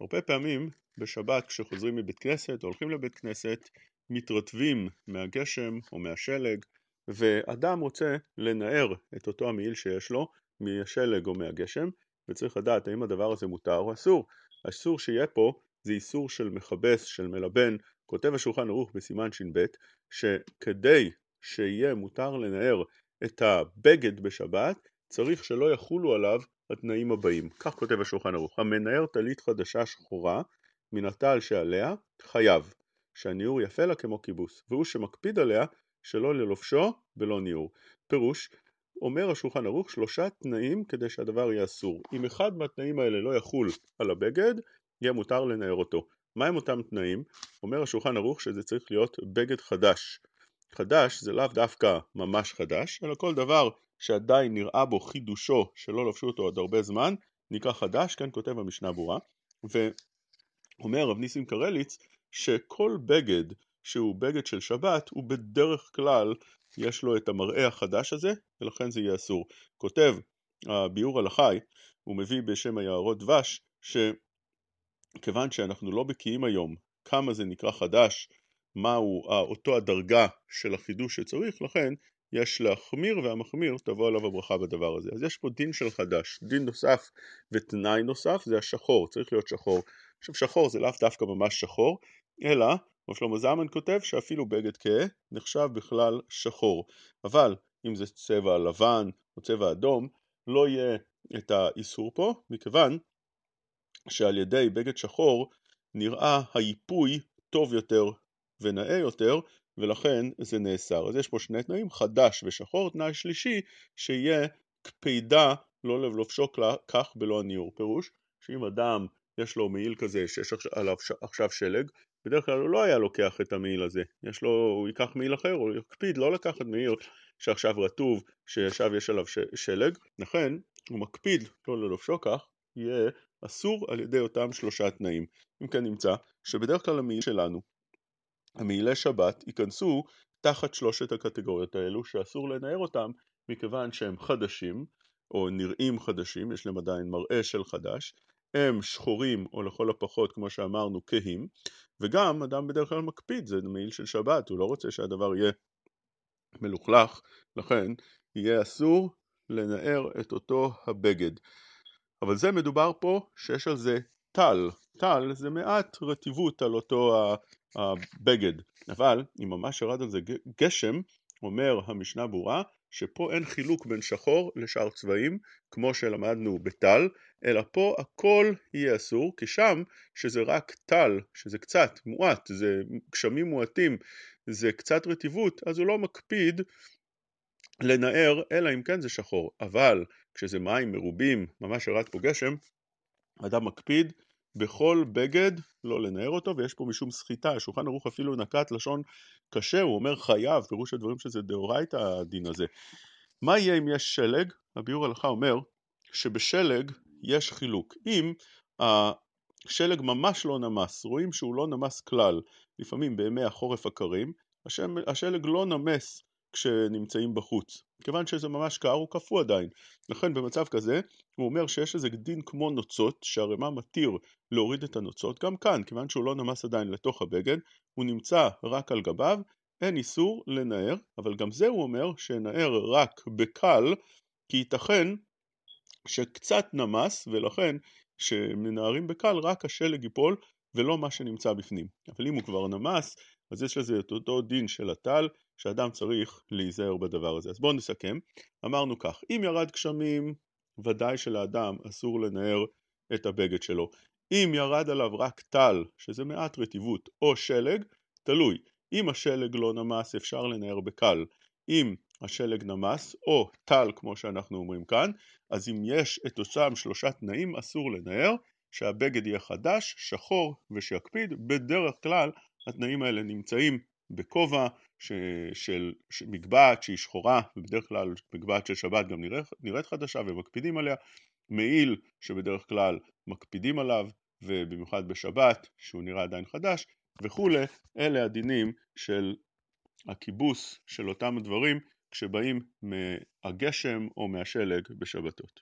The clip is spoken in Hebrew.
הרבה פעמים בשבת כשחוזרים מבית כנסת או הולכים לבית כנסת מתרטבים מהגשם או מהשלג ואדם רוצה לנער את אותו המעיל שיש לו מהשלג או מהגשם וצריך לדעת האם הדבר הזה מותר או אסור. האיסור שיהיה פה זה איסור של מכבס, של מלבן, כותב השולחן ערוך בסימן ש"ב שכדי שיהיה מותר לנער את הבגד בשבת צריך שלא יחולו עליו התנאים הבאים, כך כותב השולחן ערוך, המנער טלית חדשה שחורה מן הטל שעליה חייב, שהניעור יפה לה כמו כיבוס, והוא שמקפיד עליה שלא ללובשו ולא ניעור. פירוש, אומר השולחן ערוך שלושה תנאים כדי שהדבר יהיה אסור. אם אחד מהתנאים האלה לא יחול על הבגד, יהיה מותר לנער אותו. מהם אותם תנאים? אומר השולחן ערוך שזה צריך להיות בגד חדש. חדש זה לאו דווקא ממש חדש, אלא כל דבר שעדיין נראה בו חידושו שלא לבשו אותו עוד הרבה זמן, נקרא חדש, כן כותב המשנה ברורה, ואומר רב ניסים קרליץ שכל בגד שהוא בגד של שבת הוא בדרך כלל יש לו את המראה החדש הזה ולכן זה יהיה אסור. כותב הביאור על החי, הוא מביא בשם היערות דבש, שכיוון שאנחנו לא בקיאים היום כמה זה נקרא חדש, מהו אותו הדרגה של החידוש שצריך, לכן יש להחמיר והמחמיר תבוא עליו הברכה בדבר הזה. אז יש פה דין של חדש, דין נוסף ותנאי נוסף זה השחור, צריך להיות שחור. עכשיו שחור זה לאו דווקא ממש שחור, אלא, כמו שלמה זלמן כותב, שאפילו בגד כהה נחשב בכלל שחור. אבל אם זה צבע לבן או צבע אדום, לא יהיה את האיסור פה, מכיוון שעל ידי בגד שחור נראה היפוי טוב יותר ונאה יותר ולכן זה נאסר. אז יש פה שני תנאים, חדש ושחור, תנאי שלישי שיהיה קפידה לא ללובשו כך בלא הניעור. פירוש שאם אדם יש לו מעיל כזה שיש עליו עכשיו שלג, בדרך כלל הוא לא היה לוקח את המעיל הזה, יש לו, הוא ייקח מעיל אחר, הוא יקפיד לא לקחת מעיל שעכשיו רטוב, שעכשיו יש עליו שלג, לכן הוא מקפיד לא ללובשו כך, יהיה אסור על ידי אותם שלושה תנאים. אם כן נמצא שבדרך כלל המעיל שלנו המעילי שבת ייכנסו תחת שלושת הקטגוריות האלו שאסור לנער אותם מכיוון שהם חדשים או נראים חדשים, יש להם עדיין מראה של חדש, הם שחורים או לכל הפחות כמו שאמרנו כהים וגם אדם בדרך כלל מקפיד, זה מעיל של שבת, הוא לא רוצה שהדבר יהיה מלוכלך, לכן יהיה אסור לנער את אותו הבגד. אבל זה מדובר פה שיש על זה טל, טל זה מעט רטיבות על אותו הבגד, אבל אם ממש ירד על זה גשם, אומר המשנה ברורה שפה אין חילוק בין שחור לשאר צבעים כמו שלמדנו בטל, אלא פה הכל יהיה אסור, כי שם שזה רק טל, שזה קצת מועט, זה גשמים מועטים, זה קצת רטיבות, אז הוא לא מקפיד לנער אלא אם כן זה שחור, אבל כשזה מים מרובים, ממש ירד פה גשם, אדם מקפיד בכל בגד לא לנער אותו ויש פה משום סחיטה, השולחן ערוך אפילו נקט לשון קשה, הוא אומר חייב, פירוש הדברים שזה דאורייתא הדין הזה. מה יהיה אם יש שלג? הביאור הלכה אומר שבשלג יש חילוק. אם השלג ממש לא נמס, רואים שהוא לא נמס כלל, לפעמים בימי החורף הקרים, השלג לא נמס כשנמצאים בחוץ. כיוון שזה ממש קר הוא קפוא עדיין. לכן במצב כזה הוא אומר שיש איזה דין כמו נוצות שהרימה מתיר להוריד את הנוצות גם כאן כיוון שהוא לא נמס עדיין לתוך הבגד הוא נמצא רק על גביו אין איסור לנער אבל גם זה הוא אומר שנער רק בקל כי ייתכן שקצת נמס ולכן כשמנערים בקל רק השלג ייפול ולא מה שנמצא בפנים אבל אם הוא כבר נמס אז יש לזה את אותו דין של הטל שאדם צריך להיזהר בדבר הזה. אז בואו נסכם. אמרנו כך, אם ירד גשמים, ודאי שלאדם אסור לנער את הבגד שלו. אם ירד עליו רק טל, שזה מעט רטיבות, או שלג, תלוי. אם השלג לא נמס אפשר לנער בקל. אם השלג נמס, או טל כמו שאנחנו אומרים כאן, אז אם יש את אותם שלושה תנאים אסור לנער, שהבגד יהיה חדש, שחור ושיקפיד, בדרך כלל התנאים האלה נמצאים בכובע של מגבעת שהיא שחורה ובדרך כלל מגבעת של שבת גם נראית חדשה ומקפידים עליה מעיל שבדרך כלל מקפידים עליו ובמיוחד בשבת שהוא נראה עדיין חדש וכולי. אלה הדינים של הכיבוס של אותם הדברים כשבאים מהגשם או מהשלג בשבתות